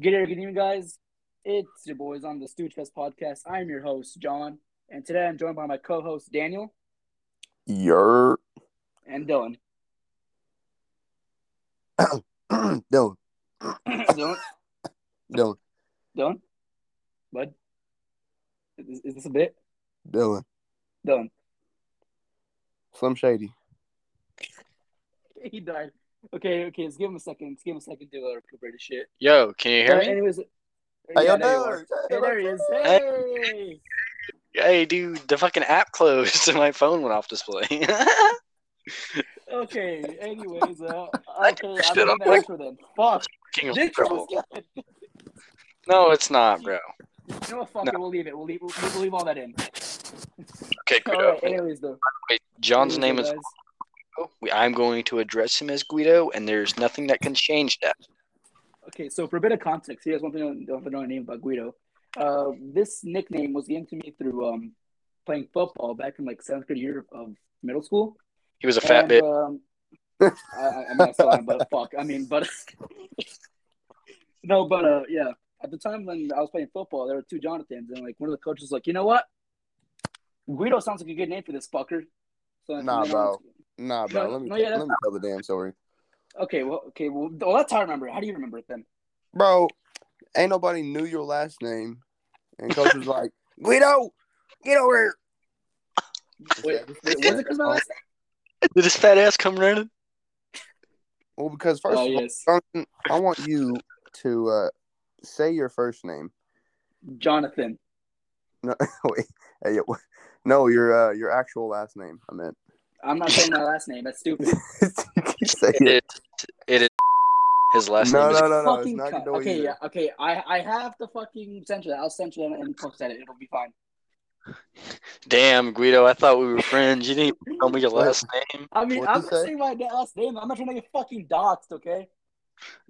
Good day, good evening, guys. It's your boys on the Stooge Fest podcast. I'm your host, John, and today I'm joined by my co-host Daniel Yer. and Dylan. Dylan. Dylan, Dylan. Dylan, bud, is, is this a bit? Dylan. Dylan, Slim Shady. he died. Okay, okay, let's give him a second. Let's give him a second to uh, recuperate his shit. Yo, can you hear Uh, me? anyways, Hey, yeah, there you Hey, there he is. Hey. Hey, dude, the fucking app closed and my phone went off display. Okay. Anyways, uh, I okay, pushed I'm it in up the quick. intro then. Fuck. King of trouble. No, it's not, bro. You know what? Fuck No. it. We'll leave it. We'll leave. We'll, we'll leave all that in. Okay, All Guido. right. Anyways, though. Wait, John's Anyways, name is guys. Guido. We- I'm going to address him as Guido, and there's nothing that can change that. Okay, so for a bit of context, here's one thing I don't know a name about Guido. Uh, this nickname was given to me through um playing football back in like seventh grade year of middle school. He was a fat and, bit. Um, I, I, I mean, I still but fuck. I mean, but no, but uh, yeah. At the time when I was playing football, there were two Jonathans, and like one of the coaches was like, you know what? Guido sounds like a good name for this fucker. So Nah, bro. Nah, bro. No, let me no, yeah, let me tell the damn story. Okay, well, okay, well, well, that's how I remember. it. How do you remember it then? Bro, ain't nobody knew your last name. And coach was like, Guido, get over here. Wait, wait was it because my last Did his fat ass come running? Well, because first Oh of all, I want you to uh, say your first name. Jonathan. No, wait, hey, no, your uh, your actual last name. I meant. I'm not saying my last name. That's stupid. you say It it. is. It is. His last No, name is. no, no, no. It's not cunt. Okay, either. yeah, okay. I I have to fucking censor that. I'll censor that and post that. It'll be fine. Damn, Guido, I thought we were friends. You didn't even tell me your last name. I mean, What'd I'm you not say? saying my last name. I'm not trying to get fucking doxxed. Okay.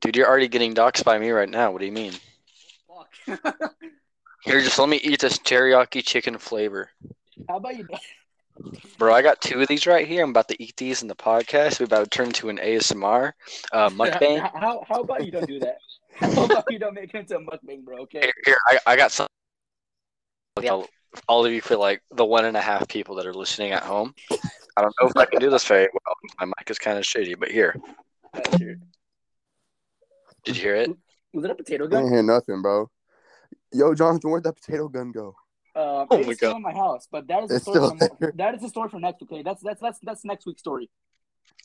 Dude, you're already getting doxxed by me right now. What do you mean? Fuck. Here, just let me eat this teriyaki chicken flavor. How about you? Bro, I got two of these right here. I'm about to eat these in the podcast. We're about to turn into an ASMR uh, mukbang. How how about you don't do that? How about you don't make it into a mukbang, bro? Okay. Here, here I, I got some. All, all of you for like the one and a half people that are listening at home. I don't know if I can do this very well. My mic is kind of shitty, but here. Did you hear it? Was it a potato gun? I gun? didn't hear nothing, bro. Yo, Jonathan, where'd that potato gun go? Uh, Oh it's my still God. in my house, but that is a story. still For, there. that is a story for next. Okay, that's that's that's that's next week's story.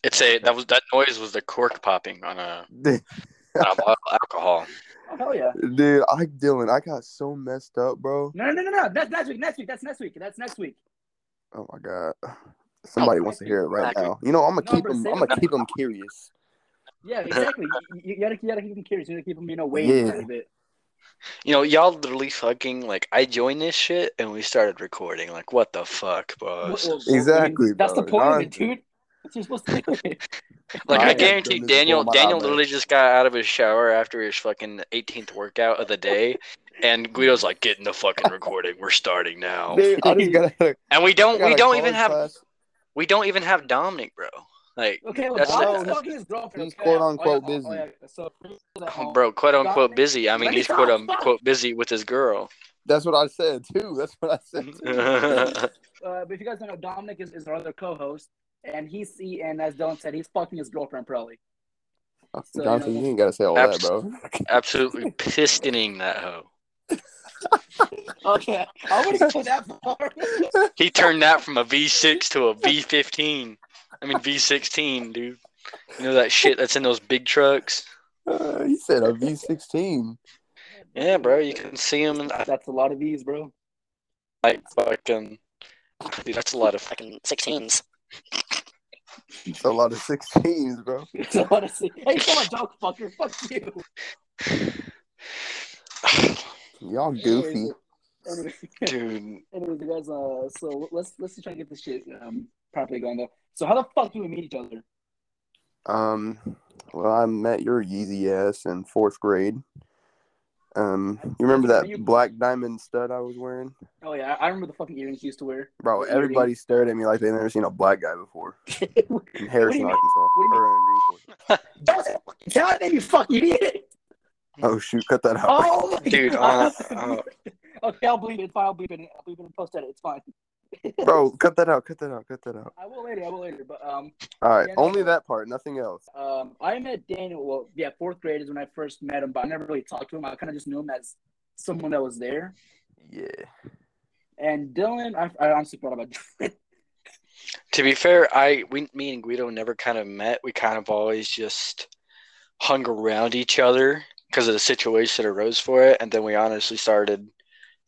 It's a that was that noise was the cork popping on a, on a bottle of alcohol. Oh hell yeah! Dude! I Dylan, I got so messed up, bro. No no no no. That's next week. Next week. That's next week. That's next week. Oh my god. Somebody wants to hear it right Exactly. now. You know, I'm gonna No, keep but them. I'm gonna keep them curious. Yeah, exactly. you, you gotta you gotta keep them curious. You gotta keep them you know waiting Yeah. a little bit. You know, y'all literally fucking like I joined this shit and we started recording. Like, what the fuck, boss? Well, well, Exactly, That's the point of it, Honestly. dude. That's what you're supposed to do. Like I I guarantee Daniel Daniel bad. literally just got out of his shower after his fucking 18th workout of the day, and Guido's like, "Get in the fucking recording. We're starting now." Dude, I just got. I And we don't we don't even college have we don't even have Dominic, bro. Like, Okay, well, That's Dominic's it. fucking his girlfriend. He's okay? quote Oh, unquote yeah, oh, busy. oh, yeah. So, for those at home, bro, quote unquote busy. I mean, he's quote unquote busy with his girl. That's what I said too. That's what I said. Too. uh, but if you guys don't know, Dominic is, is our other co-host, and he's he, and as Dylan said, he's fucking his girlfriend probably. So, Jonathan, you know- you ain't gotta say all that, bro. Absolutely pistoning that hoe. Okay, I wouldn't go that far. He turned that from a V6 to a V15. I mean V16, dude. You know that shit that's in those big trucks? Uh, he said a V16. Yeah, bro. You can see them in That's a lot of these, bro. like fucking. Dude, that's a lot of fucking 16s. It's a lot of 16s, bro. It's a lot of. Hey, come on, dog fucker. Fuck you. Y'all goofy. Anyway, Dude, anyways, you guys. Uh, so let's let's just try to get this shit um properly going though. So how the fuck do we meet each other? Um, well, I met your Yeezy ass in fourth grade. Um, you remember that You- black diamond stud I was wearing? Oh yeah, I I remember the fucking earrings you used to wear. Bro, What everybody stared at me like they'd never seen a black guy before. In Harrison. Arkansas. What do you Or in Greenport. Don't fucking tell it, you fucking idiot. Oh shoot, cut that out. Oh my Dude, God. uh, uh, okay, I'll bleep it. Fine. I'll bleep it. I'll bleep it and post edit. It's fine. Bro, cut that out, cut that out, cut that out. I will later. I will later. But um, All right, Yeah, only no. that part, nothing else. um, I met Daniel. Well, yeah, fourth grade is when I first met him, but I never really talked to him. I kind of just knew him as someone that was there. Yeah. And Dylan, I, I honestly forgot about Dylan. to be fair, I we me and Guido never kind of met. We kind of always just hung around each other because of the situation that arose for it, and then we honestly started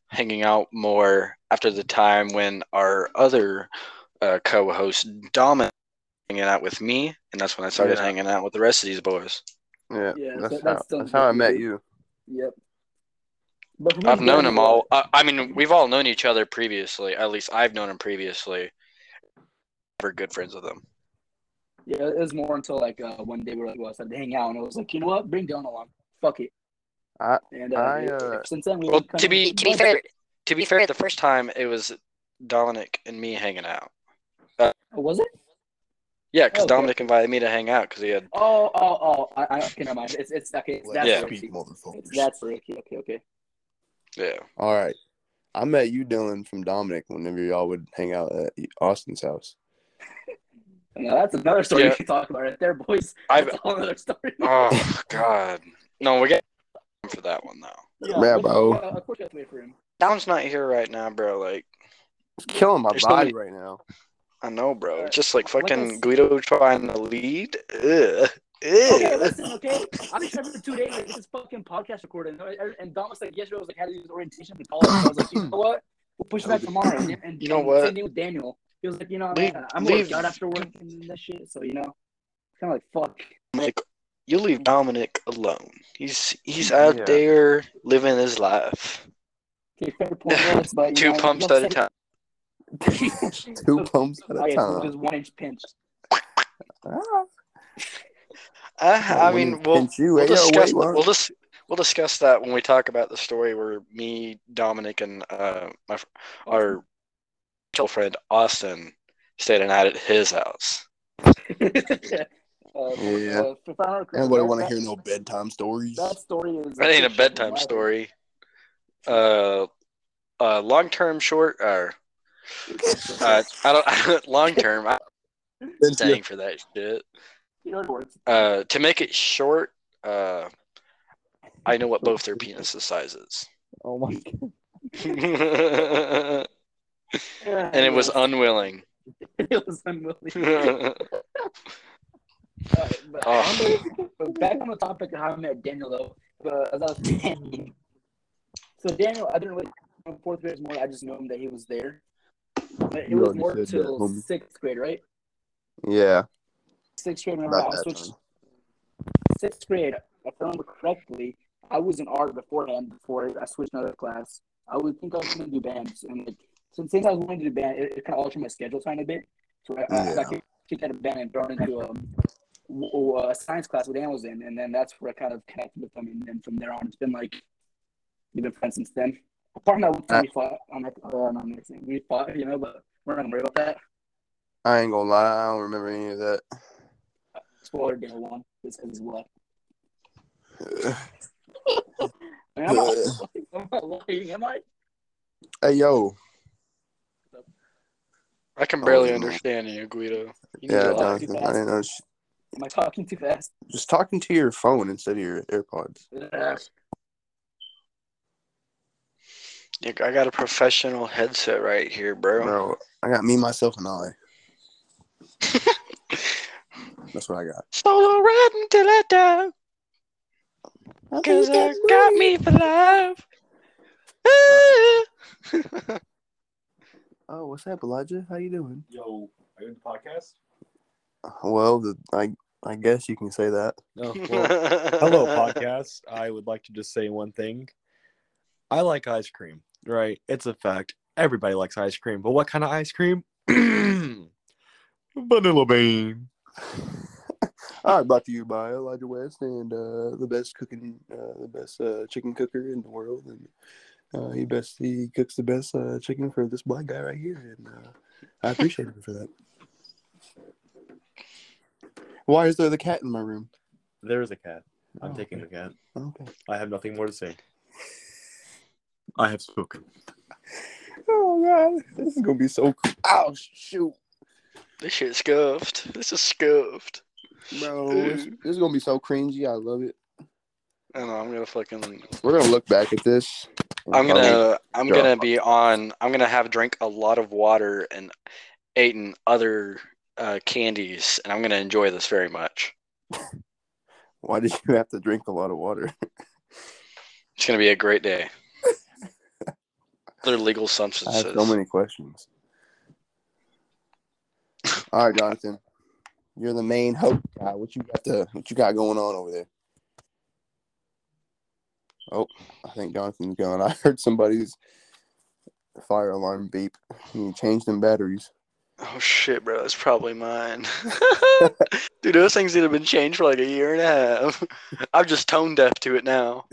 hanging out more after the time when our other uh, co-host Dominic hanging out with me, and that's when I started Yeah. hanging out with the rest of these boys. Yeah, Yeah, that's, so how, that's still that's how I met you. Yep. But I've known Dylan them all. I, I mean, we've all known each other previously. At least I've known them previously. We're good friends with them. Yeah, it was more until like uh, one day we were like, well, I started to hang out, and I was like, you know what, bring Dylan along. Fuck it. I- and uh, I, uh, since then, we Well, kind to be to be fair, to be fair, the first time it was Dominic and me hanging out. Oh, was it? Yeah, because Okay. Dominic invited me to hang out because he had. Oh, oh, oh! I, I okay, never mind. It's it's okay. It's that's Yeah. Ricky. Speak, motherfuckers. It's that's Ricky. Okay, okay. Yeah. All right. I met you, Dylan, from Dominic whenever y'all would hang out at Austin's house. Now, that's another story Yeah. we can talk about right there, boys. I've. That's a whole other story. Oh God. No, we get for that one though. Yeah, but- bro. yeah, of course, you have to wait for him. Dom's not here right now, bro. Like It's killing my body many- right now. I know, bro. Alright. It's just like fucking does- Guido trying to lead. Ugh. Okay, listen, okay. I've been trying for two days to get this fucking podcast recording. And, and Dom was like, yesterday, I was like, how to use orientation for college. I was like, you know what? We'll push it back tomorrow. And, and You know and what? Same thing with Daniel. He was like, you know, Leave- man, I'm leave- working out after work and that shit. So, you know, kind of like, fuck. Like you leave Dominic alone. He's he's out Yeah. there living his life. Okay, fair point, yes, but, Two know, pumps at a time. Two pumps at a yeah, time. just one inch pinch. Ah, Uh, I mean, we'll pinch you, we'll discuss wait, we'll dis- we'll discuss that when we talk about the story where me, Dominic, and uh my our mutual friend Austin stayed a night at his house. Uh, Yeah. uh, if I don't Anybody want to hear no bedtime stories? That story is. That ain't a bedtime from story. Uh, uh, long term, short, or uh, I don't long term. I'm Then saying for that shit. You know what. Uh, to make it short, uh, I know what both their penis sizes, Oh my god. and it was unwilling. it was unwilling. Uh, but, Oh. but back on the topic of how I met Daniel, though, uh, as I was saying, so Daniel, I didn't really know fourth grade more. I just knew him that he was there. But it You was more said that, till sixth grade, right? Yeah, Sixth grade, remember about I switched. Sixth grade, if I remember correctly, I was in art beforehand before I switched another class. I would think I was going to do bands, and like since, since I was going to do band, it, it kind of altered my schedule tiny bit. So I, I, I Yeah. got kicked out of band and thrown into um, a uh, science class with Dan was in, and then that's where I kind of connected with them, and then from there on, it's been like we've been friends since then. Apart from that one uh, we fought, I'm like, oh, no, I'm not saying we fought, you know, but we're not gonna worry about that. I ain't gonna lie, I don't remember any of that. Spoiler, Daniel won. This is what. Man, I'm not, I'm not lying, am I? hey yo, I can barely Oh, understand you, Guido. You yeah, to Jonathan. lie. Jonathan, I didn't know. Sh- Am I talking too fast? Just talking to your phone instead of your AirPods. Yeah, I got a professional headset right here, bro. Bro, I got me, myself, and I. That's what I got. Solo riding till I die, cause I got me for life. Ah. Oh, what's up, Elijah? How you doing? Yo, are you in the podcast? Well, the, I I guess you can say that. No. Well, hello, podcast. I would like to just say one thing. I like ice cream, right? It's a fact. Everybody likes ice cream, but what kind of ice cream? Vanilla bean. All right, brought to you by Elijah West and uh, the best cooking, uh, the best uh, chicken cooker in the world, and uh, he best he cooks the best uh, chicken for this black guy right here, and uh, I appreciate him for that. Why is there the cat in my room? There's a cat. I'm Oh, taking okay. the cat. Okay. I have nothing more to say. I have spoken. Oh god, this is gonna be so. Cool. Oh shoot, This shit's scuffed. This is scuffed. bro, this, this is gonna be so cringy. I love it. I know. I'm gonna fucking. We're gonna look back at this. I'm gonna. I'm Yeah. gonna be on. I'm gonna have drank a lot of water and eaten other uh, candies, and I'm gonna enjoy this very much. Why did you have to drink a lot of water? It's gonna be a great day. Other legal I substances. have so many questions. All right, Jonathan, you're the main host guy. What you got to? What you got going on over there? Oh, I think Jonathan's gone. I heard somebody's fire alarm beep. You changed them batteries. Oh shit, bro, that's probably mine. Dude, those things need have been changed for like a year and a half. I'm just tone deaf to it now.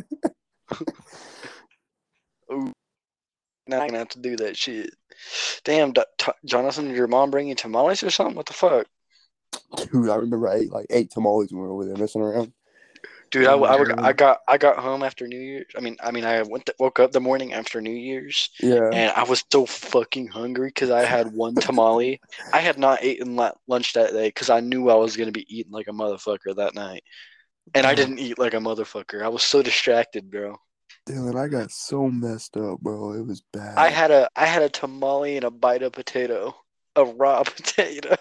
Ooh. Now I'm gonna have to do that shit. Damn, D- T- Jonathan, did your mom bring you tamales or something? What the fuck? Dude, I remember I ate like eight tamales when we were over there messing around. Dude, I, I. I got I got home after New Year's. I mean, I mean, I went to, woke up the morning after New Year's, Yeah. and I was so fucking hungry because I had one tamale. I had not eaten la- lunch that day because I knew I was gonna be eating like a motherfucker that night, and I didn't eat like a motherfucker. I was so distracted, bro. Dylan, I got so messed up, bro. It was bad. I had a I had a tamale and a bite of potato, a raw potato.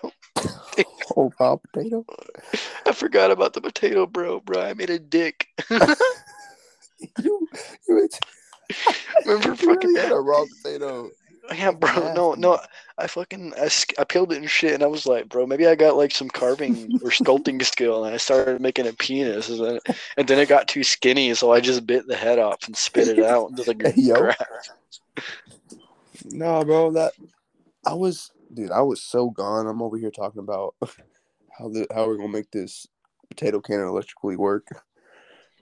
Oh, raw potato. I forgot about the potato, bro. Bro, I made a dick. you, you, Remember you fucking really had a raw potato. Yeah, bro. No, no. I fucking I, I peeled it and shit, and I was like, bro, maybe I got like some carving or sculpting skill, and I started making a penis, and then, and then it got too skinny, so I just bit the head off and spit it out into the Hey, yo. No, bro, that I was, dude. I was so gone. I'm over here talking about how the how we're gonna make this potato cannon electrically work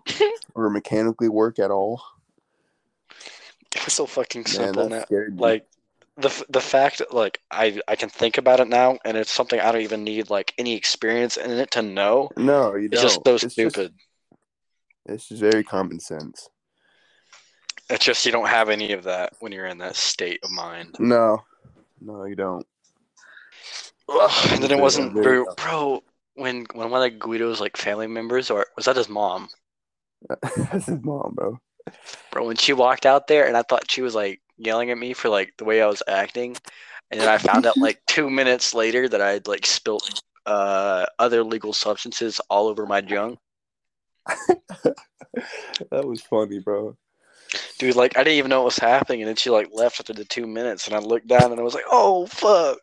or mechanically work at all. It was so fucking Man, simple that now. Like the the fact that, like I I can think about it now, and it's something I don't even need like any experience in it to know. no, you It's don't. just so It's just- stupid. It's just very common sense. It's just you don't have any of that when you're in that state of mind. No, no, you don't. Ugh, and then it wasn't bro, bro when when one of Guido's like family members or was that his mom? That's his mom, bro. Bro, when she walked out there and I thought she was like yelling at me for like the way I was acting, and then I found out like two minutes later that I had like spilt uh other legal substances all over my junk. that was funny, bro. Dude, like I didn't even know what was happening, and then she like left after the two minutes, and I looked down and I was like, "Oh fuck!"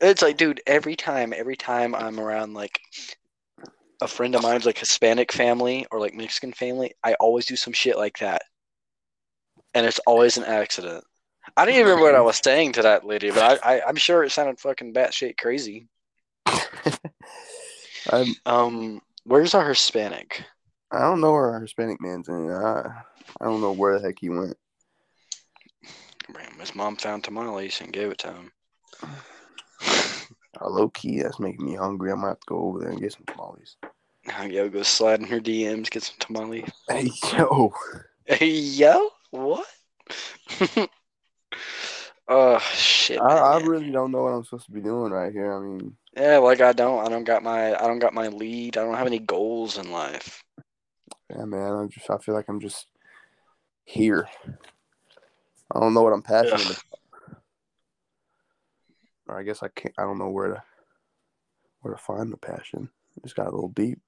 It's like, dude, every time, every time I'm around like a friend of mine's like Hispanic family or like Mexican family, I always do some shit like that, and it's always an accident. I don't even remember what I was saying to that lady, but I, I I'm sure it sounded fucking batshit crazy. I'm, Um, where's our Hispanic? I don't know where our Hispanic man's in. I, I don't know where the heck he went. His mom found tamales and gave it to him. Uh, low key, that's making me hungry. I might have to go over there and get some tamales. Yo, go slide in her DMs, get some tamales. Hey, yo. Hey, yo, what? oh shit. I, I really don't know what I'm supposed to be doing right here. I mean, yeah, like I don't, I don't got my, I don't got my lead. I don't have any goals in life. yeah, man, I'm just, I feel like I'm just here. I don't know what I'm passionate Ugh. about. Or I guess I can't, I don't know where to, where to find the passion. It's got a little deep.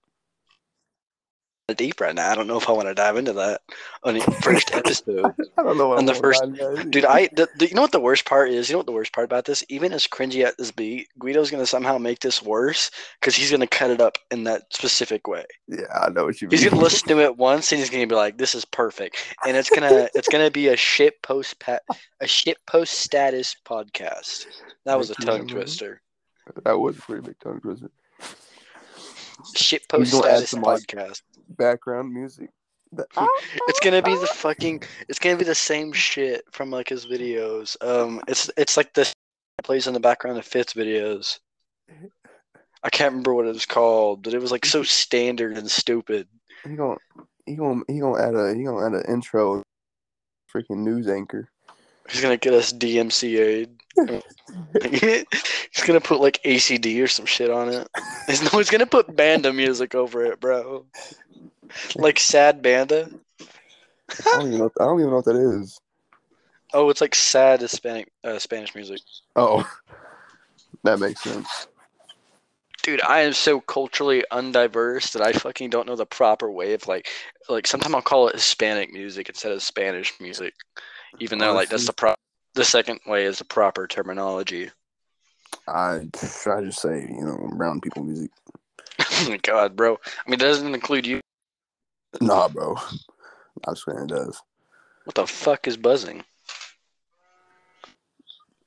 Deep right now. I don't know if I want to dive into that on the first episode. I don't know I'm the first-. Dude, I, the, the, you know what the worst part is? You know what the worst part about this? Even as cringy as this be, Guido's gonna somehow make this worse because he's gonna cut it up in that specific way. Yeah, I know what you mean. He's gonna listen to it once and he's gonna be like, "This is perfect," and it's gonna it's gonna be a shit post pat a shit post status podcast. That was a tongue twister. that was a pretty big tongue twister. Shit post status some, like- podcast. Background music. It's gonna be the fucking. It's gonna be the same shit from like his videos. Um, it's it's like this plays in the background of Fitz videos. I can't remember what it was called, but it was like so standard and stupid. He gonna he gonna he gonna add a he gonna add an intro. Freaking news anchor. He's gonna get us DMCA'd. he's gonna put like ACD or some shit on it. He's no, he's gonna put banda music over it, bro. Like sad banda. I don't even know. I don't even know what that is. Oh, it's like sad Hispanic uh, Spanish music. Oh, that makes sense. Dude, I am so culturally undiverse that I fucking don't know the proper way of like like sometimes I'll call it Hispanic music instead of Spanish music. Even though like that's the pro the second way is the proper terminology. I I just say you know brown people music. god, bro. I mean doesn't include you. Nah, bro. I swear it does. What the fuck is buzzing?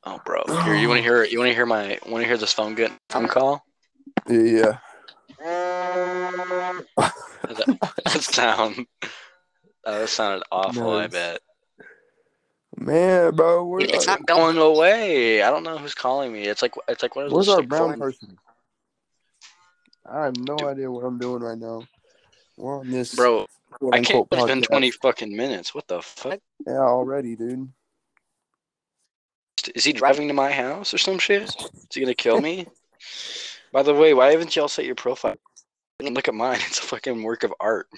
Oh, bro. Here, you want to hear? You want to hear my? Want to hear this phone get phone call? Yeah. that, that sound. That sounded awful. I bet. Man, bro, where, It's not going away. I don't know who's calling me. It's like it's like what is where's our brown person? I have no idea what I'm doing right now. We're on this Bro, I can't. It's been twenty fucking minutes. What the fuck? Yeah, already, dude. Is he driving to my house or some shit? Is he gonna kill me? By the way, why haven't y'all set your profile? Look at mine. It's a fucking work of art.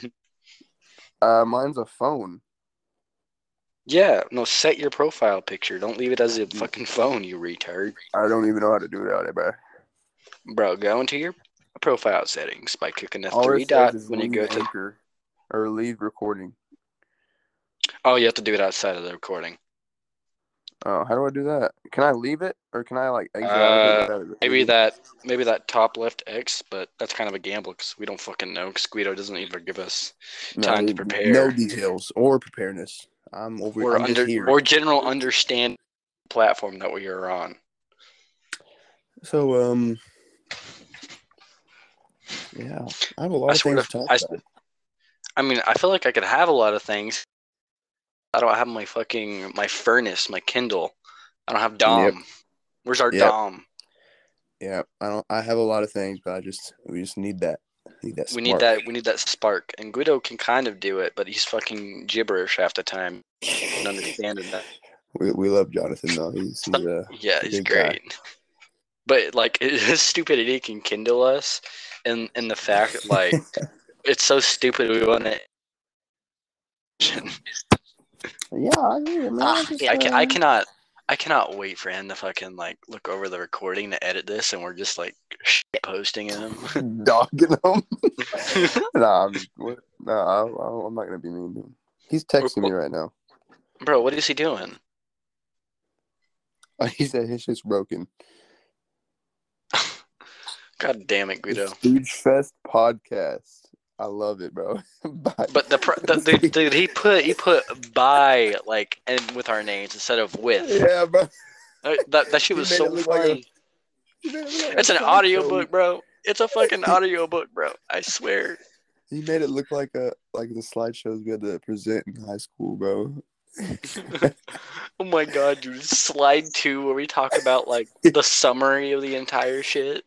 Uh, mine's a phone. Yeah, no, set your profile picture. Don't leave it as a fucking phone, you retard. I don't even know how to do that, bro. Bro, go into your profile settings by clicking the All three dots when you go to. anchor or leave recording. Oh, you have to do it outside of the recording. Oh, how do I do that? Can I leave it or can I like exit Uh? Maybe that, maybe that top left X, but that's kind of a gamble because we don't fucking know. Because Guido doesn't even give us time to prepare. No details or preparedness. I'm over. or I'm under here. or general understand platform that we are on. So um, yeah, I have a lot I of things to- I-. I mean, I feel like I could have a lot of things. I don't have my fucking my furnace, my Kindle. I don't have Dom. Where's our Yep. Dom? Yeah, I don't. I have a lot of things, but I just we just need that. Need. We need that. We need that spark. And Guido can kind of do it, but he's fucking gibberish half the time. And understanding that. We, we love Jonathan though. He's, he's uh, Yeah, he's guy. great. But like his stupidity can kindle us, and and the fact like it's so stupid we want it. yeah. I, man. Ah, just, I can I uh, cannot I cannot wait for him to fucking like look over the recording to edit this, and we're just like shit posting him. dogging him. nah, I'm, nah, I, I'm not gonna be mean to him. He's texting me right now. Bro, what is he doing? He said his shit's broken. God damn it, Guido. Stooge Fest podcast. I love it, bro. But the, pro- the dude, dude, he put he put by like and with our names instead of with. yeah, bro. Uh, That that shit was so it look like a- funny. It like It's an slideshow. audiobook, bro. It's a fucking audiobook, bro. I swear. He made it look like a like the slideshows we had to present in high school, bro. oh my god, dude. Slide two where we talk about like the summary of the entire shit.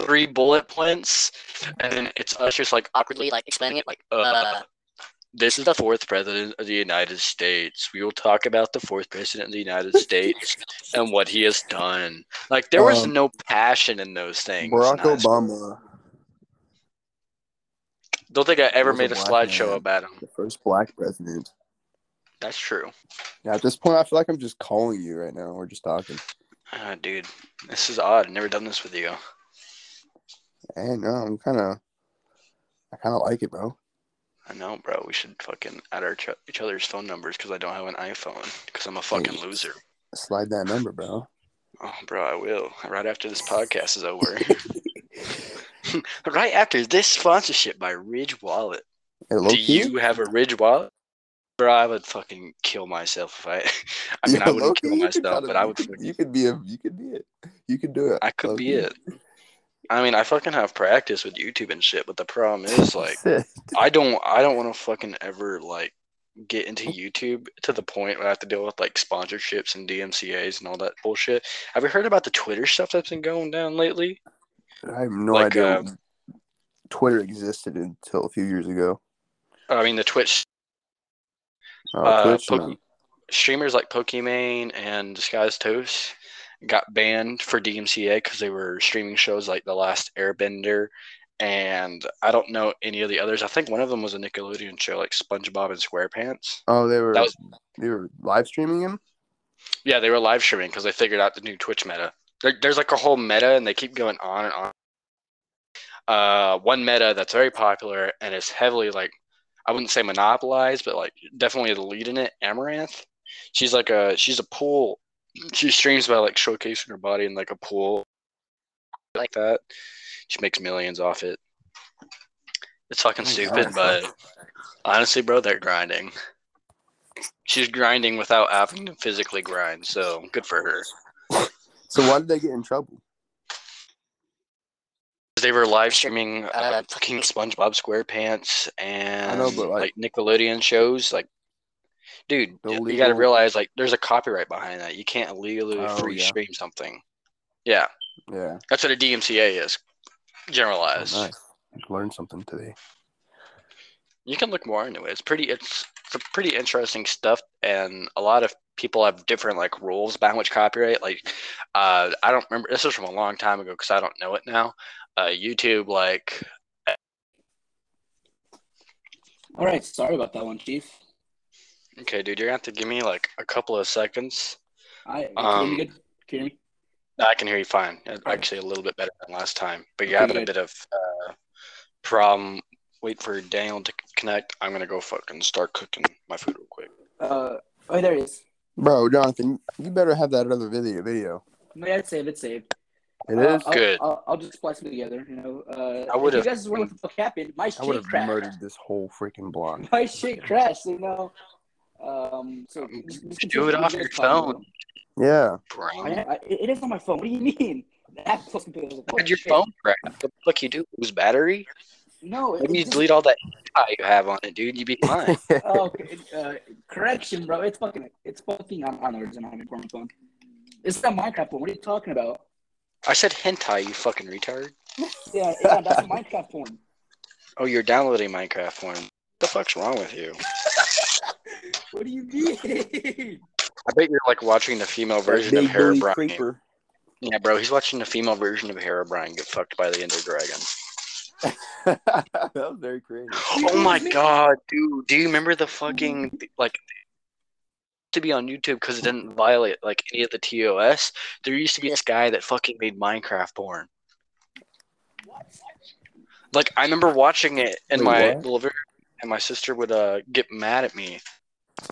Three bullet points, and then it's us just like awkwardly like explaining it like uh this is the fourth president of the United States. We will talk about the fourth president of the United States and what he has done. Like there was Um, no passion in those things. Barack Obama, Don't think I ever was a made a slideshow man. about him. the first black president. That's true. Yeah, at this point, I feel like I'm just calling you right now. We're just talking. Ah, dude, this is odd. I've never done this with you. And um, I'm kind of, I kind of like it, bro. I know, bro. We should fucking add our ch- each other's phone numbers because I don't have an iPhone because I'm a fucking Hey. loser. Slide that number, bro. Oh, bro, I will right after this podcast is over. right after this sponsorship by Ridge Wallet. Do key, you have a Ridge Wallet? Bro, I would fucking kill myself if I. I mean, I wouldn't kill myself, but I would. You could be a. You could be it. You could do it. I could be low-key. it. I mean, I fucking have practice with YouTube and shit, but the problem is like. I don't I don't want to fucking ever like get into YouTube to the point where I have to deal with like sponsorships and DMCA's and all that bullshit. Have you heard about the Twitter stuff that's been going down lately? I have no Like, idea uh, Twitter existed until a few years ago. I mean, the Twitch Oh, uh, Twitch, Poke- streamers like Pokimane and Disguised Toast got banned for DMCA because they were streaming shows like The Last Airbender, and I don't know any of the others. I think one of them was a Nickelodeon show like SpongeBob and SquarePants. Oh, they were was- they were live streaming him. Yeah, they were live streaming because they figured out the new Twitch meta. There, there's like a whole meta, and they keep going on and on. Uh, one meta that's very popular and is heavily like, I wouldn't say monopolized, but like definitely the lead in it. Amouranth, she's like a she's a pool. She streams by like showcasing her body in like a pool, like that. She makes millions off it. It's fucking stupid, but honestly, bro, they're grinding. She's grinding without having to physically grind, so good for her. So why did they get in trouble? They were live streaming uh, fucking SpongeBob SquarePants and know, but, like, like- Nickelodeon shows. Like, dude, The you got to realize like there's a copyright behind that. You can't illegally Oh, free yeah. stream something. Yeah, Yeah, that's what a DMCA is. oh, Generalized. nice. Just learned something today. You can look more into it. It's pretty. It's it's a pretty interesting stuff, and a lot of people have different like rules behind which copyright. Like, uh, I don't remember. This was from a long time ago because I don't know it now. Uh, YouTube like All right, sorry about that one, Chief. Okay, dude, you're gonna have to give me like a couple of seconds. I can you Um, hear me good? Can you hear me? I can hear you fine. Uh, Actually, a little bit better than last time. But you're Okay, having a bit of uh, problem. Wait for Daniel to connect. I'm gonna go fucking start cooking my food real quick. Uh, oh, there it is. Bro, Jonathan, you better have that other video. Video. No, yeah, it's saved. It's saved. It Uh, is. I'll, Good. I'll, I'll just splice them together. You know, uh, I would've- You guys were what the fuck happened. My I would have murdered this whole freaking block. My shit crashed. You know. Um. So just, just Do it off your guys talking phone. Yeah. I, I, it is on my phone. What do you mean? The app plus computer. How did your phone crash? What the fuck you do? Lose battery? No. Maybe it you just- delete all that hentai you have on it, dude. You'd be fine. Oh, okay. Uh, correction, bro. It's fucking. It's fucking on on original on my phone. It's not Minecraft one. What are you talking about? I said hentai, you fucking retard. Yeah, yeah, that's a Minecraft porn. Oh, you're downloading Minecraft porn. What the fuck's wrong with you? What do you mean? I bet you're like watching the female version of Billy Herobrine. Creeper. Yeah, bro, he's watching the female version of Herobrine get fucked by the Ender Dragon. that was very creative. Oh my god, dude! Do you remember the fucking like to be on YouTube because it didn't violate like any of the TOS? There used to be this guy that fucking made Minecraft porn. Like I remember watching it in Wait, my what? and my sister would uh get mad at me.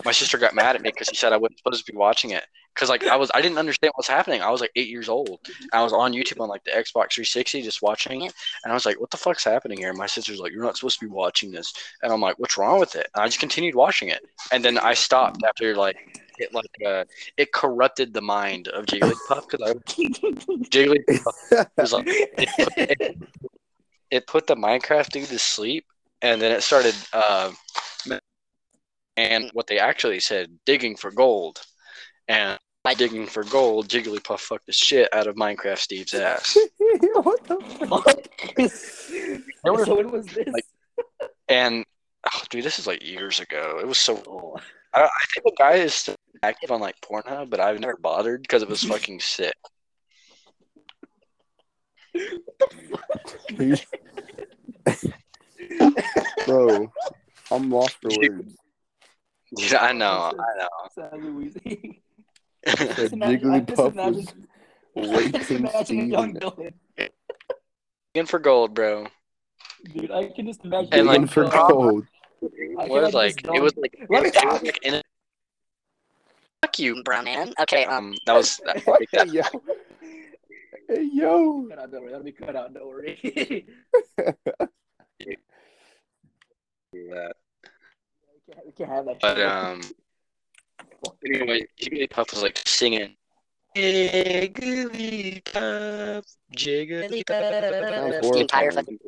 My sister got mad at me because she said I wasn't supposed to be watching it. Cause like I was, I didn't understand what's happening. I was like eight years old. I was on YouTube on like the Xbox 360, just watching it, and I was like, "What the fuck's happening here?" My sister's like, "You're not supposed to be watching this," and I'm like, "What's wrong with it?" And I just continued watching it, and then I stopped after like it like uh it corrupted the mind of Jigglypuff because I Jigglypuff was like it put, it, it put the Minecraft dude to sleep, and then it started uh, and what they actually said, digging for gold, and by digging for gold, Jigglypuff fucked the shit out of Minecraft Steve's ass. what the fuck? There were- so when was this? like- And oh, dude, this is like years ago. It was so. Oh. I, I think the guy is still active on like Pornhub, but I've never bothered because it was fucking sick. Bro, I'm lost for words. Dude, I know, I know. Sadly wheezing. That Just imagine- I just Jigglypuff imagine- was I just imagine Steve. young and Dylan. Digging for gold, bro. Dude, I can just imagine. And, like, for young gold. I can was like it was like Let me it was talk. like in a- fuck you, brown man. Okay, um, that was that, Hey, yo. Hey, yo. Cut out, don't worry. That'll be cut out. Don't worry. that. We, can't, we can't have that. But um, anyway, Jigglypuff was like singing. Jigglypuff, Jigglypuff. Sounds The entire fucking.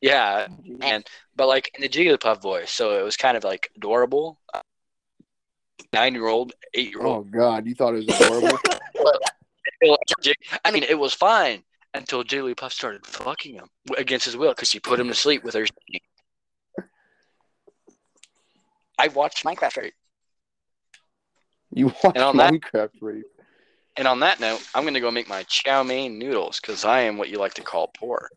Yeah, and but like in the Jigglypuff voice, so it was kind of like adorable. Nine year old, eight year old. Oh. God, you thought it was adorable. I mean, it was fine until Jigglypuff started fucking him against his will because she put him to sleep with her. I watched Minecraft rape, you watched And on that- Minecraft rape. and on that note, I'm gonna go make my chow mein noodles because I am what you like to call poor.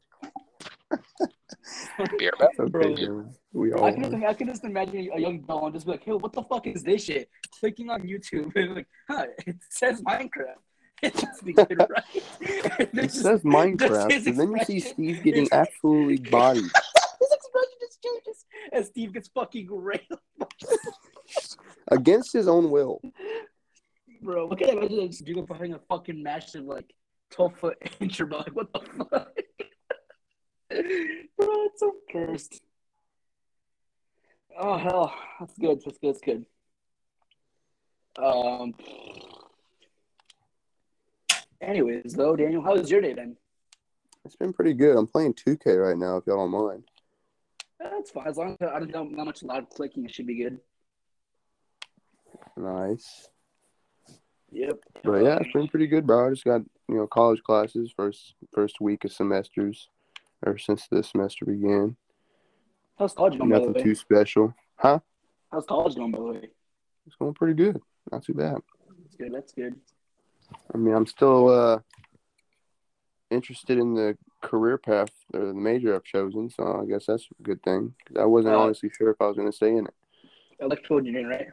Be right back. Okay, Bro. man. We I all. can, just, I can just imagine a young Bell and just be like, hey, what the fuck is this shit? Clicking on YouTube and like, huh, it says Minecraft. It must be good, right? It just- says Minecraft, and then you see Steve getting absolutely bodied. His expression just changes as Steve gets fucking railed. against his own will. Bro, look at that. Imagine this dude having a fucking massive, like, 12 foot inch, bro. Like, what the fuck? bro, it's so cursed. Oh, hell. That's good. That's good. That's good. Um. Anyways, though, Daniel, how was your day then? It's been pretty good. I'm playing 2K right now, if y'all don't mind. That's fine. As long as I don't know not much loud clicking, it should be good. Nice. Yep. But yeah, it's been pretty good, bro. I just got you know college classes first first week of semesters, ever since the semester began. How's college going, by the Nothing too special, huh? How's college going, by the way? It's going pretty good. Not too bad. That's good. That's good. I mean, I'm still uh interested in the career path or the major I've chosen, so I guess that's a good thing. I wasn't Uh, honestly sure if I was going to stay in it. Electrical engineering, right?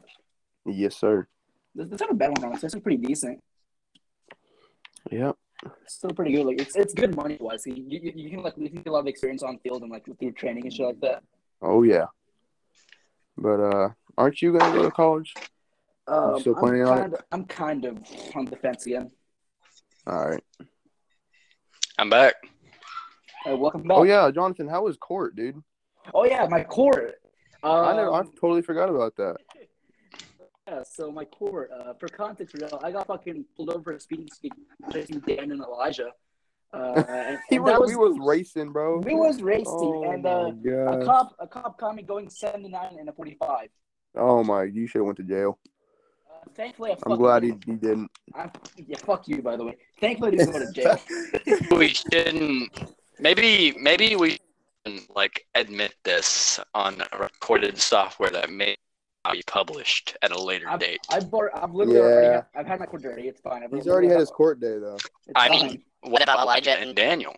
Yes, sir. This, this not a bad one, honestly. This is pretty decent. Yeah. It's still pretty good. Like it's it's good money wise. You, you, you can like you can get a lot of experience on field and like through training and shit like that. Oh yeah. But uh, aren't you going to go to college? Um, still I'm planning on it? kind of, I'm kind of on the fence again. All right. I'm back. Uh, welcome back. Oh yeah, Jonathan, how was court, dude? Oh yeah, my court. Um, I never, I totally forgot about that. Yeah, so my court. Uh, for context, real, I got fucking pulled over for speeding, speeding, chasing Dan and Elijah. Uh, and, He and was, that we was racing, bro. we was racing, Oh and uh, a cop a cop caught me going 79 and a 45. Oh my, you should have went to jail. Uh, thankfully, I I'm fucking glad he, he didn't. I'm, yeah, fuck you, by the way. Thankfully, I didn't go to jail. We shouldn't. Maybe maybe we shouldn't like admit this on a recorded software that may be published at a later I've, date. I've, bar- I've literally already, Yeah. I've had my court already. It's fine. I've He's already had his court day though. It's I fine. mean, what about Elijah and Daniel?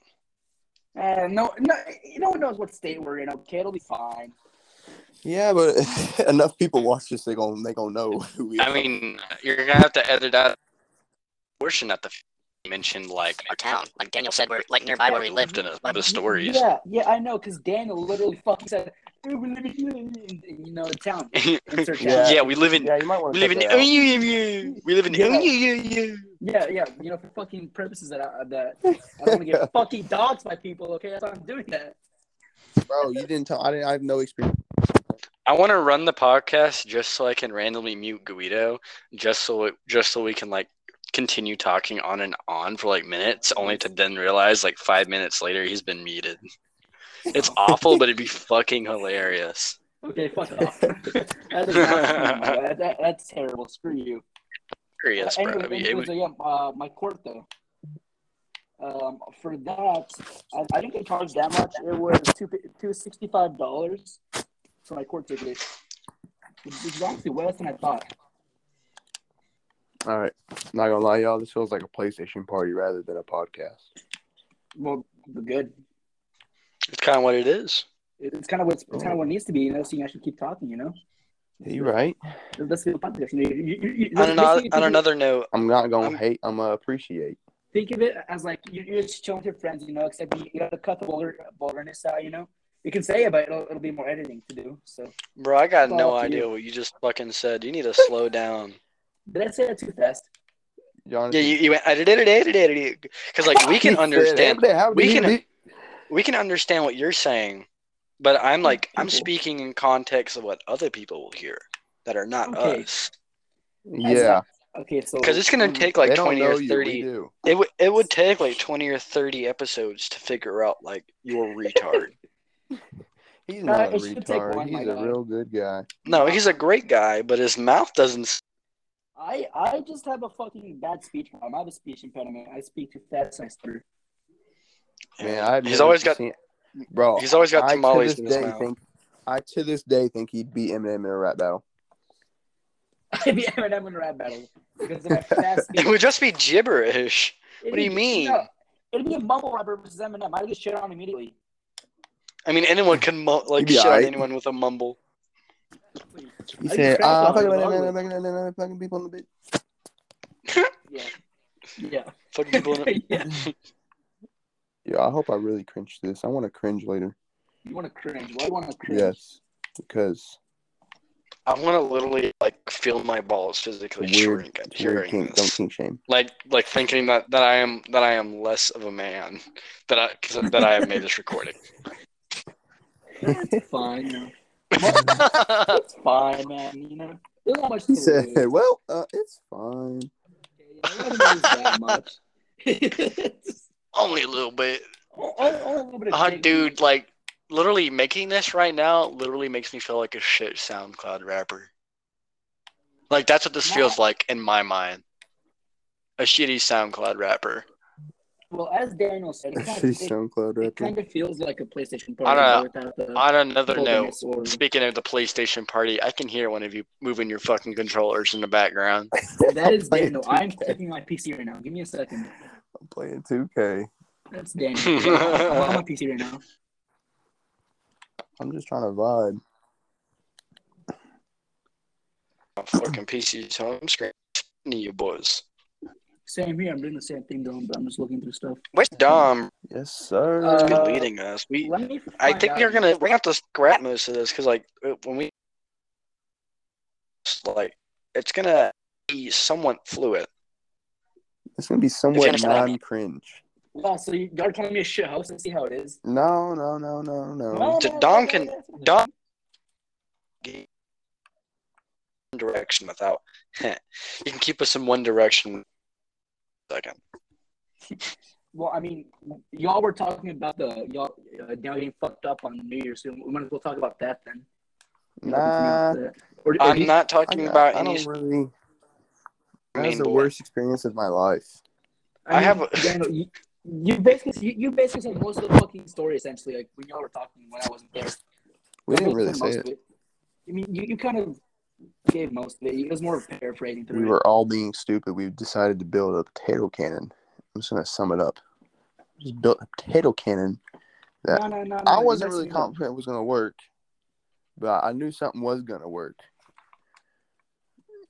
Uh, no, no, no one knows what state we're in. Okay, it'll be fine. Yeah, but enough people watch this, they gonna they gonna know who we I mean, you're gonna have to edit out portion that the f- mentioned, like our town, like Daniel said, we're like nearby where we lived in a, the stories. Yeah, yeah, I know, because Daniel literally fucking said, "Hey, we live in, in, you know, the town. Insert Yeah. yeah, we live in. Yeah, you might want We to live in. Oh. We live in. Yeah. Oh, yeah, yeah, yeah. Yeah, yeah, you know, for fucking purposes that I, that I don't want to get fucking dogs by people. Okay, that's why I'm doing that. bro. You didn't tell. I didn't. I have no experience. I want to run the podcast just so I can randomly mute Guido, just so it, just so we can like continue talking on and on for like minutes, only to then realize like five minutes later he's been muted. It's awful, but it'd be fucking hilarious. Okay, fuck off. that that, that, that's terrible. Screw you. Hilarious, Uh, bro. anyway, It'd be- anyways, would- yeah, uh, my court though. Um, for that, I, I didn't get charged that much. It was two two sixty five dollars for my court ticket, which is honestly less than I thought. All right, not gonna lie, y'all. This feels like a PlayStation party rather than a podcast. Well, good. it's kind of what it is. It's kind of what it's, kind of what it needs to be, you know. So you actually keep talking, you know. Yeah, you right. Let's get a podcast. You know, you, you, you, On another, on another note, I'm not gonna Um, hate. I'm gonna appreciate. think of it as like you- you're just chilling with your friends, you know. Except you, you gotta cut the vulgar, vulgarness out, you know. You can say it, but it'll, it'll be more editing to do. So bro, I got no Fuck you. idea what you just fucking said. You need to slow down. Did I say that too fast? Jonathan, Yeah, you, you went because like we can He said, understand. "Hey, how we do you can- we can understand what you're saying, but I'm like I'm speaking in context of what other people will hear that are not Okay. us. Yeah, Okay, so Because it's gonna take like 20 or 30. do. It would it would take like 20 or 30 episodes to figure out like you're retard. He's Uh, not a it should take retard. one, He's a guy. real good guy. No, he's a great guy, but his mouth doesn't. I I just have a fucking bad speech problem. I have a speech impediment. I speak too fast and I stutter. Man, I've he's always got. seen- bro. He's always got I tamales to in this his day mouth. think I to this day think he'd beat Eminem in a rap battle. I'd be Eminem in a rap battle because of my fast speech. It would just be gibberish. It'd what do you be- mean? No, it'd be a mumble rapper versus Eminem. I'd get shit on immediately. I mean, anyone can mu- like He'd be shit on anyone with a mumble. He said, "Ah, crap fucking, fucking, ugly. fucking, fucking, fucking people in the bitch." Yeah. Yeah. Fuck people in it. yeah. Yeah, I hope I really cringe this. I want to cringe later. You want to cringe? Why do you want to cringe? Yes, because I want to literally like feel my balls physically weird, shrink at weird hearing kink, don't this. kink shame. Like, like thinking that, that I am that I am less of a man that I 'cause that I have made this recording. It's fine. You. It's fine, man. You know. There's not much to He said, lose. "Well, uh, it's fine." Yeah, it wasn't lose that much. Only a little bit. only- only a little bit Uh, dude, like literally making this right now literally makes me feel like a shit SoundCloud rapper. Like that's what this feels like in my mind. A shitty SoundCloud rapper. Well, as Daniel said, it kind, She's of, it, SoundCloud it rapper. kind of feels like a PlayStation party don't but without the On another note, holdiness or- speaking of the PlayStation party, I can hear one of you moving your fucking controllers in the background. That is Daniel. I'm checking my PC right now. Give me a second. I'm playing 2K. That's Daniel. I'm on my PC right now. I'm just trying to vibe. My fucking PC's home screen. You boys. Same here. I'm doing the same thing, though, but I'm just looking through stuff. Where's Dom? Yes, sir. Uh, Good leading us. We Let me. I think out. we're gonna we're gonna have to scrap most of this because like uh, when we like it's gonna be somewhat fluid. it's gonna be somewhat understand what I mean. non-cringe. Wow, so you are calling me a shit host and see how it is. No, no, no, no, no. No, D- no, Dom can- no, no. Dom direction without you can keep us in one direction. Second. Well, I mean, y'all were talking about the y'all uh, now getting fucked up on New Year's. So we might as well talk about that then. Nah, Or, or I'm do you- not I, talking about I any. don't really. That was the boy. worst experience of my life. I have mean, a- Daniel, you, you basically you, you basically said most of the fucking story essentially. Like when y'all were talking when I wasn't there. We didn't really say most it. I mean, you, you kind of gave most of it. It was more of paraphrasing through We it. were all being stupid. We decided to build a potato cannon. I'm just gonna sum it up. Just built a potato cannon. that- no, no, no, no, I wasn't really confident it was gonna work, but I knew something was gonna work,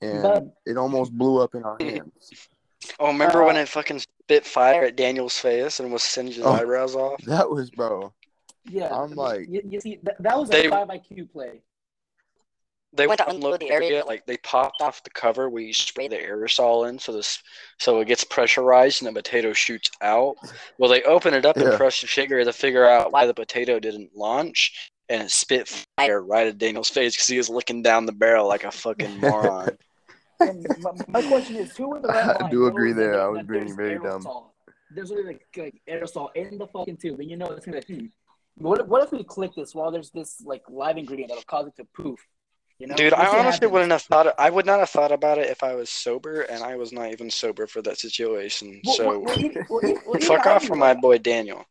and But- it almost blew up in our hands. Oh, remember when Uh, it fucking spit fire at Daniel's face and was singing his Oh. eyebrows off? That was, bro. Yeah, I'm like- you, you see, that, that was They- a five IQ play. They went to unload the area, like they popped off the cover where you spray the aerosol in, so this so it gets pressurized and the potato shoots out. Well, they open it up and Yeah. press the trigger to figure out why the potato didn't launch, and it spit fire right at Daniel's face because he was looking down the barrel like a fucking moron. And my, my question is, who were the right I line do agree there. there- I was being there's very dumb. There's literally like, like aerosol in the fucking tube, and you know it's gonna. Hmm, what, what if we click this while there's this like live ingredient that'll cause it to poof? You know, Dude, I honestly happens. wouldn't have thought. I would not have thought about it if I was sober, and I was not even sober for that situation. Well, So well, well, even- well, even- well, even fuck off from my boy Daniel.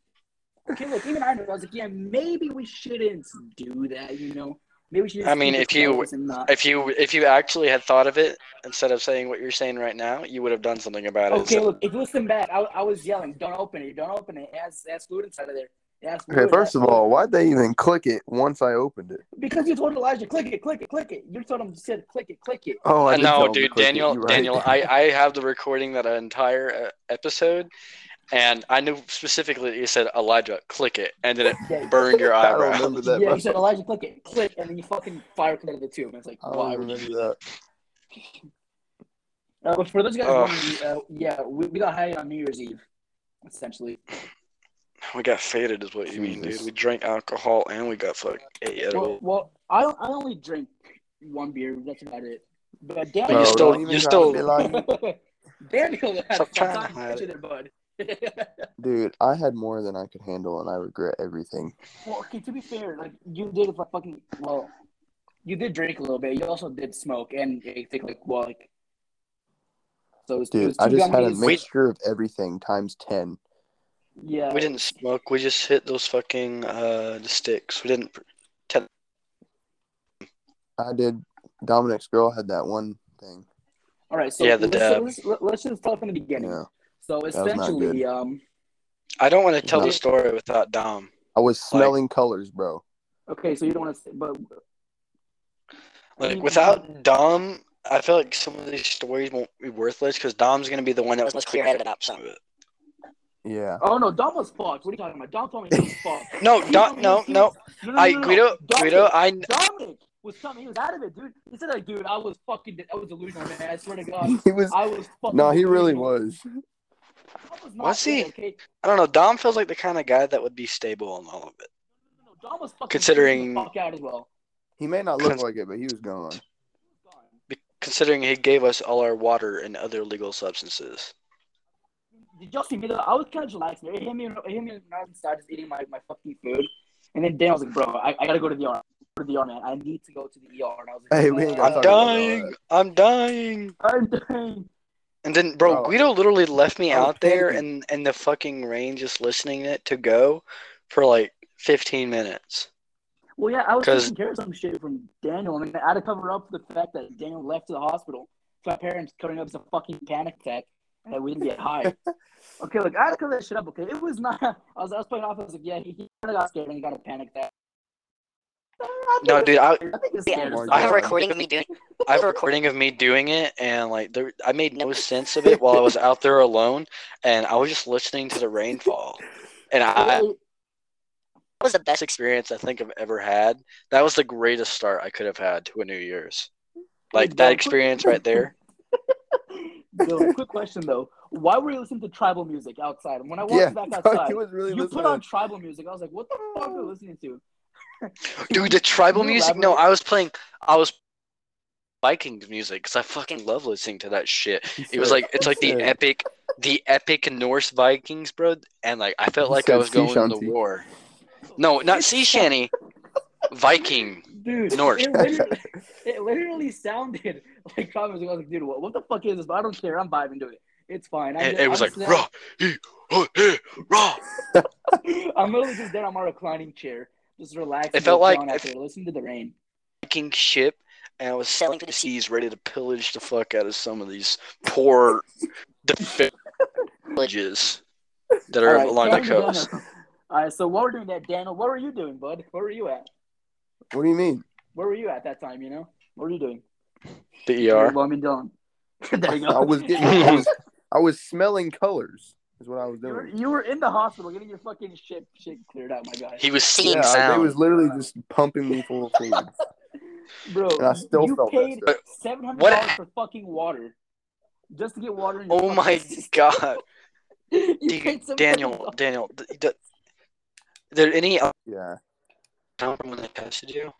Okay, look, even I knew. I was like, yeah, maybe we shouldn't do that. You know, maybe we should. Just I mean, if you- not. If you if you actually had thought of it instead of saying what you're saying right now, you would have done something about it. Okay, So- look, if you listen back, I, I was yelling, "Don't open it! Don't open it!" As as it has food inside of there. It has Okay, first it of has all, why'd they even click it once I opened it? Because you told Elijah, click it, click it, click it. You told him, you said, click it, click it. Oh, I Uh, no, dude, click it, Daniel, you're right. Daniel, I, I have the recording that entire uh, episode, and I knew specifically that you said Elijah, click it, and then it Yeah, burned your I don't remember that. yeah, bro. you said Elijah, click it, click, and then you fucking fire committed the tube. And it's like, I why? don't remember that. Uh, but for those guys, Ugh. uh, yeah, we, we got high on New Year's Eve, essentially. We got faded, is what you mean, dude. We drank alcohol and we got fucked. Ate Well, edible. well I I only drink one beer. That's about it. But But Daniel, you still- don't you try still- be like- Daniel had Stop trying to time hide it. there, bud. Dude, I had more than I could handle, and I regret everything. well, okay, to be fair, like you did like fucking well, you did drink a little bit. You also did smoke, and I think like well, like so. It was, it Dude, was I just had a gummies. mixture of everything times ten. Yeah, We didn't smoke. We just hit those fucking uh the sticks. We didn't. I did. Dominic's girl had that one thing. All right, so Yeah, the let's, dab. let's, let's, let's just talk from the beginning. Yeah, So essentially, um, I don't want to tell No. the story without Dom. I was smelling colors, bro. okay, so you don't want to, but Like without Dom, I feel like some of these stories won't be worthless because Dom's gonna be the one that was most clear-headed about some of it. Yeah. oh no, Dom was fucked. What are you talking about? Dom told me he was fucked. No, He Dom, told no, he no. was- no, no, I no, no, no. Guido, Dominic- Guido, I Dominic was coming. He was out of it, dude. He said, like, dude, I was fucking, I was delusional, man. I swear to God, He was. I was fucking. No, he really was. Dom was not Was he? it, Okay, I don't know. Dom feels like the kind of guy that would be stable in all of it. no, no, Dom was fucking Considering- freaking the fuck out as well. He may not look Cons- like it, but he was gone. He was gone. Be- Considering he gave us all our water and other legal substances. Did y'all see me though? I was kind of relaxed. It hit me, it hit me when I was just eating my, my fucking food. And then Dan was like, bro, I, I gotta go to the ER. Go to the ER, man. I need to go to the ER. And I was like, Hey, we ain't I'm talk about all dying. I'm dying. I'm dying. And then, bro, Bro, Guido literally left me I was out there panicking. in, in the fucking rain just listening to it to go for like 15 minutes. Well, yeah, I was 'Cause- taking care of some shit from Daniel. and mean, I had to cover up for the fact that Daniel left to the hospital. So my parents covering up some fucking panic attack, and we didn't get high. okay, look, I had to cover that shit up. Okay, it was not. I was, I was playing off. I was like, yeah, he, he kind of got scared and he got a panic attack. No, dude, I, was. I think he was scared. Yeah, of I have a recording of me doing. I have a recording of me doing it, and like there, I made no sense of it while I was out there alone, and I was just listening to the rainfall, and I that was the best experience I think I've ever had. That was the greatest start I could have had to a New Year's. Like that experience right there. Yo, quick question though. Why were you listening to tribal music outside? When I walked Yeah, back outside, he was really you listening. put on tribal music. I was like, what the fuck are you listening to? Dude, the tribal Can you music. No. I was playing. I was Vikings music because I fucking love listening to that shit. It was like it's like the epic, the epic Norse Vikings, bro. And like I felt like I was going to war. No, not sea shanty. Viking. Dude. It literally, it literally sounded like music. I was like, dude, what, what the fuck is this? But I don't care. I'm vibing to it. It's fine. I It, it was I'm like raw, he, oh, hey, raw. I'm literally just there on my reclining chair, just relaxing. It felt like chilling if- there, listening to the rain. Viking ship, and I was sailing to the seas, ready to pillage the fuck out of some of these poor villages that are right, along the coast. All right, so while we're doing that, Daniel, what were you doing, bud? Where were you at? What do you mean? Where were you at that time? You know, what were you doing? The ER. Well, I mean, Dylan. there you go. I was getting. I was, I was smelling colors. Is what I was You were, doing. you were in the hospital getting your fucking shit shit cleared out, my guy. He was seeing Yeah, they sound. was literally just pumping me full of fluids. Bro, And I still you felt paid seven hundred dollars for fucking water, just to get water. In your Oh my fucking- god, you Dude, paid $700. Daniel, Daniel, th- th- there any Yeah. Time when they tested you?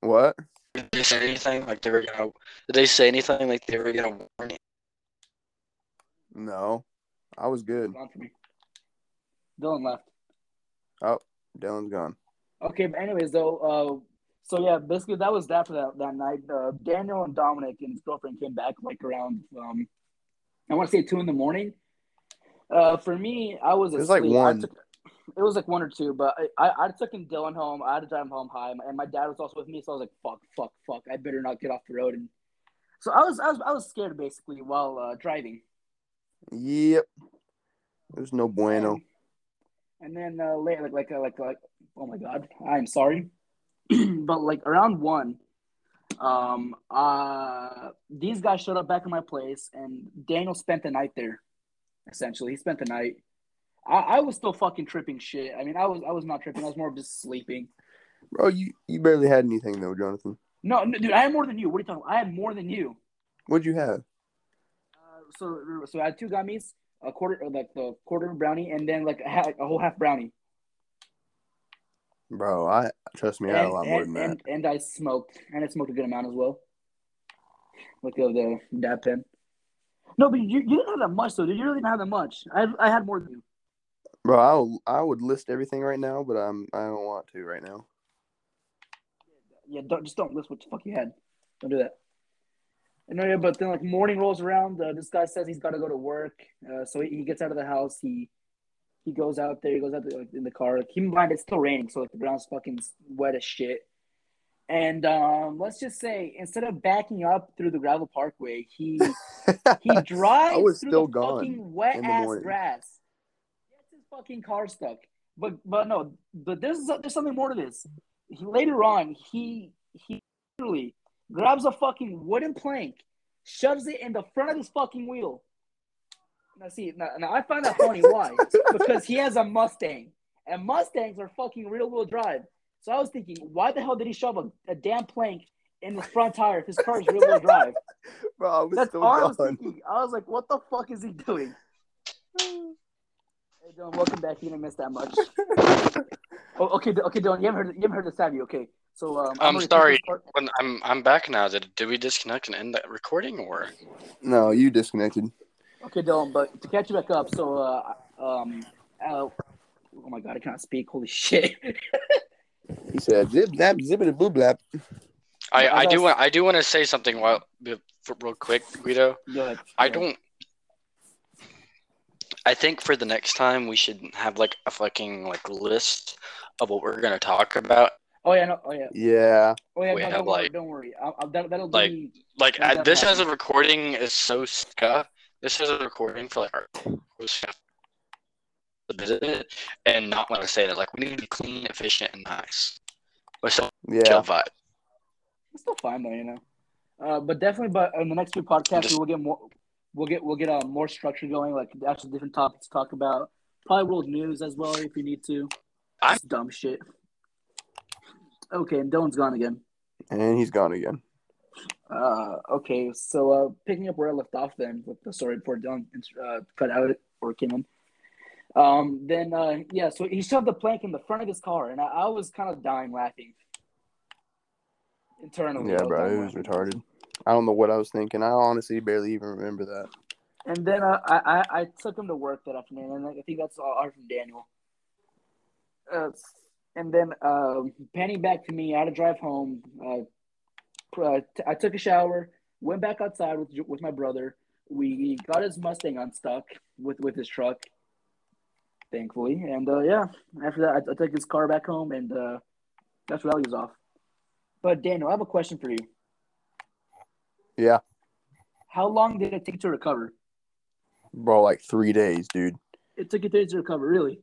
What? Did they say anything like they were gonna? Did they say anything like they were gonna warn you? No, I was good. For me. Dylan left. Oh, Dylan's gone. Okay, but anyways, though, uh, so yeah, basically that was that for that that night. Uh, Daniel and Dominic and his girlfriend came back like around um, I want to say two in the morning. Uh, for me, I was It was like asleep. I one. took- it was like one or two, but I, I, I took him Dylan home. I had to drive him home high, and my dad was also with me. So I was like, "Fuck, fuck, fuck! I better not get off the road." And so I was, I was, I was scared basically while uh, driving. Yep. There's no bueno. And then uh, later, like, like, uh, like, like, oh my god, I'm sorry, but like around one, um, uh, these guys showed up back in my place, and Daniel spent the night there. Essentially, he spent the night. I, I was still fucking tripping shit. I mean, I was, I was not tripping. I was more of just sleeping. Bro, you, you barely had anything though, Jonathan. No, no, dude, I had more than you. What are you talking about? I had more than you. What'd you have? Uh, so, so I had two gummies, a quarter, uh, like the quarter brownie, and then like a, a whole half brownie. Bro, I trust me, I had a lot more than that. and, and I smoked, and I smoked a good amount as well. Look at the dab pen. No, but you, you didn't have that much though. Did you really didn't have that much? I I had more than you. Bro, I I would list everything right now, but I'm I don't want to right now. Yeah, don't just don't list what the fuck you had. Don't do that. And no, yeah, but then like morning rolls around. Uh, this guy says he's got to go to work, uh, so he, he gets out of the house. He he goes out there. He goes out like, in the car. Keep in mind it's still raining, so like the ground's fucking wet as shit. And um, let's just say instead of backing up through the gravel parkway, he he drives through still the gone fucking wet ass morning. grass. Fucking car stuck. But but no, but there's there's something more to this. He, later on, he he literally grabs a fucking wooden plank, shoves it in the front of his fucking wheel. Now see, now, now I find that funny. Why? because he has a Mustang, and Mustangs are fucking rear wheel drive. So I was thinking, why the hell did he shove a, a damn plank in the front tire if his car is rear wheel drive? Bro, I was That's still all I was thinking. I was like, what the fuck is he doing? Hey, Dylan, welcome back. You didn't miss that much. oh, okay, okay, Dylan, you haven't heard, you haven't heard the savvy. Okay, so um, I'm gonna take sorry. When I'm I'm back now. Did did we disconnect and end that recording or? No, you disconnected. Okay, Dylan, but to catch you back up, so uh, um, uh, oh my god, I cannot speak. Holy shit. He said zip zap zippity boo blap. I, I I do want I do want to say something while real quick, Guido. Go ahead. I don't. I think for the next time we should have like a fucking like list of what we're gonna talk about. Oh yeah, no, oh yeah, Yeah, oh yeah. We no, have, don't worry, like- don't worry. I, I, that, that'll like- be Like Yeah, uh, this as a recording is so ska. This is a recording for like our visit and not want to say that like we need to be clean, efficient, and nice. With some yeah. chill vibe. It's still fine though, you know. Uh, but definitely, but in the next few podcasts, Just- we'll get more. We'll get we'll get uh, more structure going, like actually different topics to talk about. Probably world news as well if you need to. I- Just dumb shit. Okay, and Dylan's gone again. And he's gone again. Uh, okay, so uh, picking up where I left off then with the story before Dylan uh, cut out or came in. Um, then uh, yeah, so he shoved the plank in the front of his car, and I, I was kind of dying laughing internally. Yeah, bro, dying it was laughing. retarded. I don't know what I was thinking. I honestly barely even remember that. And then uh, I, I I took him to work that afternoon, and I think that's all all from Daniel. Uh, and then um, panning back to me, I had to drive home. Uh, uh, took a shower, went back outside with with my brother. We got his Mustang unstuck with with his truck, thankfully. And uh, yeah, after that, I, I took his car back home, and uh, that's where he was off. But Daniel, I have a question for you. Yeah, How long did it take to recover? bro, like three days, dude. It took you three days to recover, really?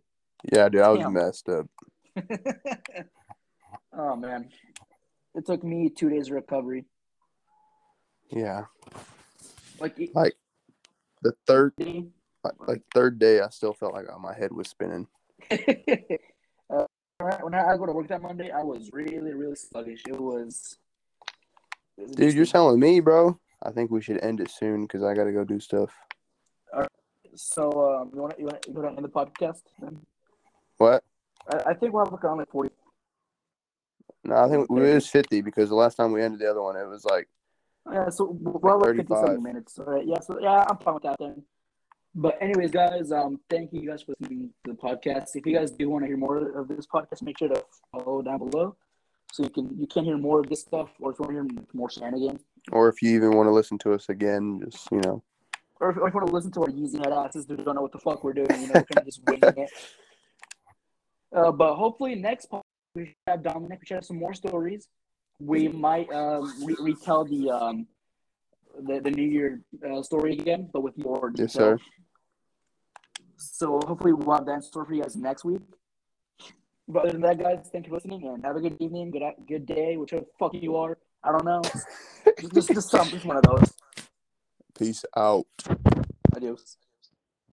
Yeah, dude, I was Damn. messed up. oh man, it took me two days of recovery. Yeah, Like, like the third, uh, like, like third day, I still felt like uh, my head was spinning. when I- when I go to work that Monday, I was really, really sluggish. It was Dude, you're telling me, bro. I think we should end it soon because I gotta go do stuff. So, um, you want to you want to go down in the podcast? Then? What? I, I think we'll have like around like forty. No, I think it was fifty because the last time we ended the other one, it was like Yeah, so we're like 50 35. something minutes. All right, yeah, so yeah, I'm fine with that then. But anyways, guys, um, thank you guys for listening to the podcast. If you guys do want to hear more of this podcast, make sure to follow down below, so you can you can hear more of this stuff, or if you want to hear more shenanigans, or if you even want to listen to us again, just you know, or if, or if you want to listen to our Yeezy head asses who don't know what the fuck we're doing, you know, kind of just winging it. Uh, but hopefully next podcast we should have Dominic. We should have some more stories. We might um, re- retell the um, the, the New Year uh, story again, but with more detail. yes, sir. So hopefully we'll have that in store for you guys next week. But other than that, guys, thank you for listening and have a good evening, good good day, whichever the fuck you are. I don't know. just, just, just some, just one of those. Peace out. Adios.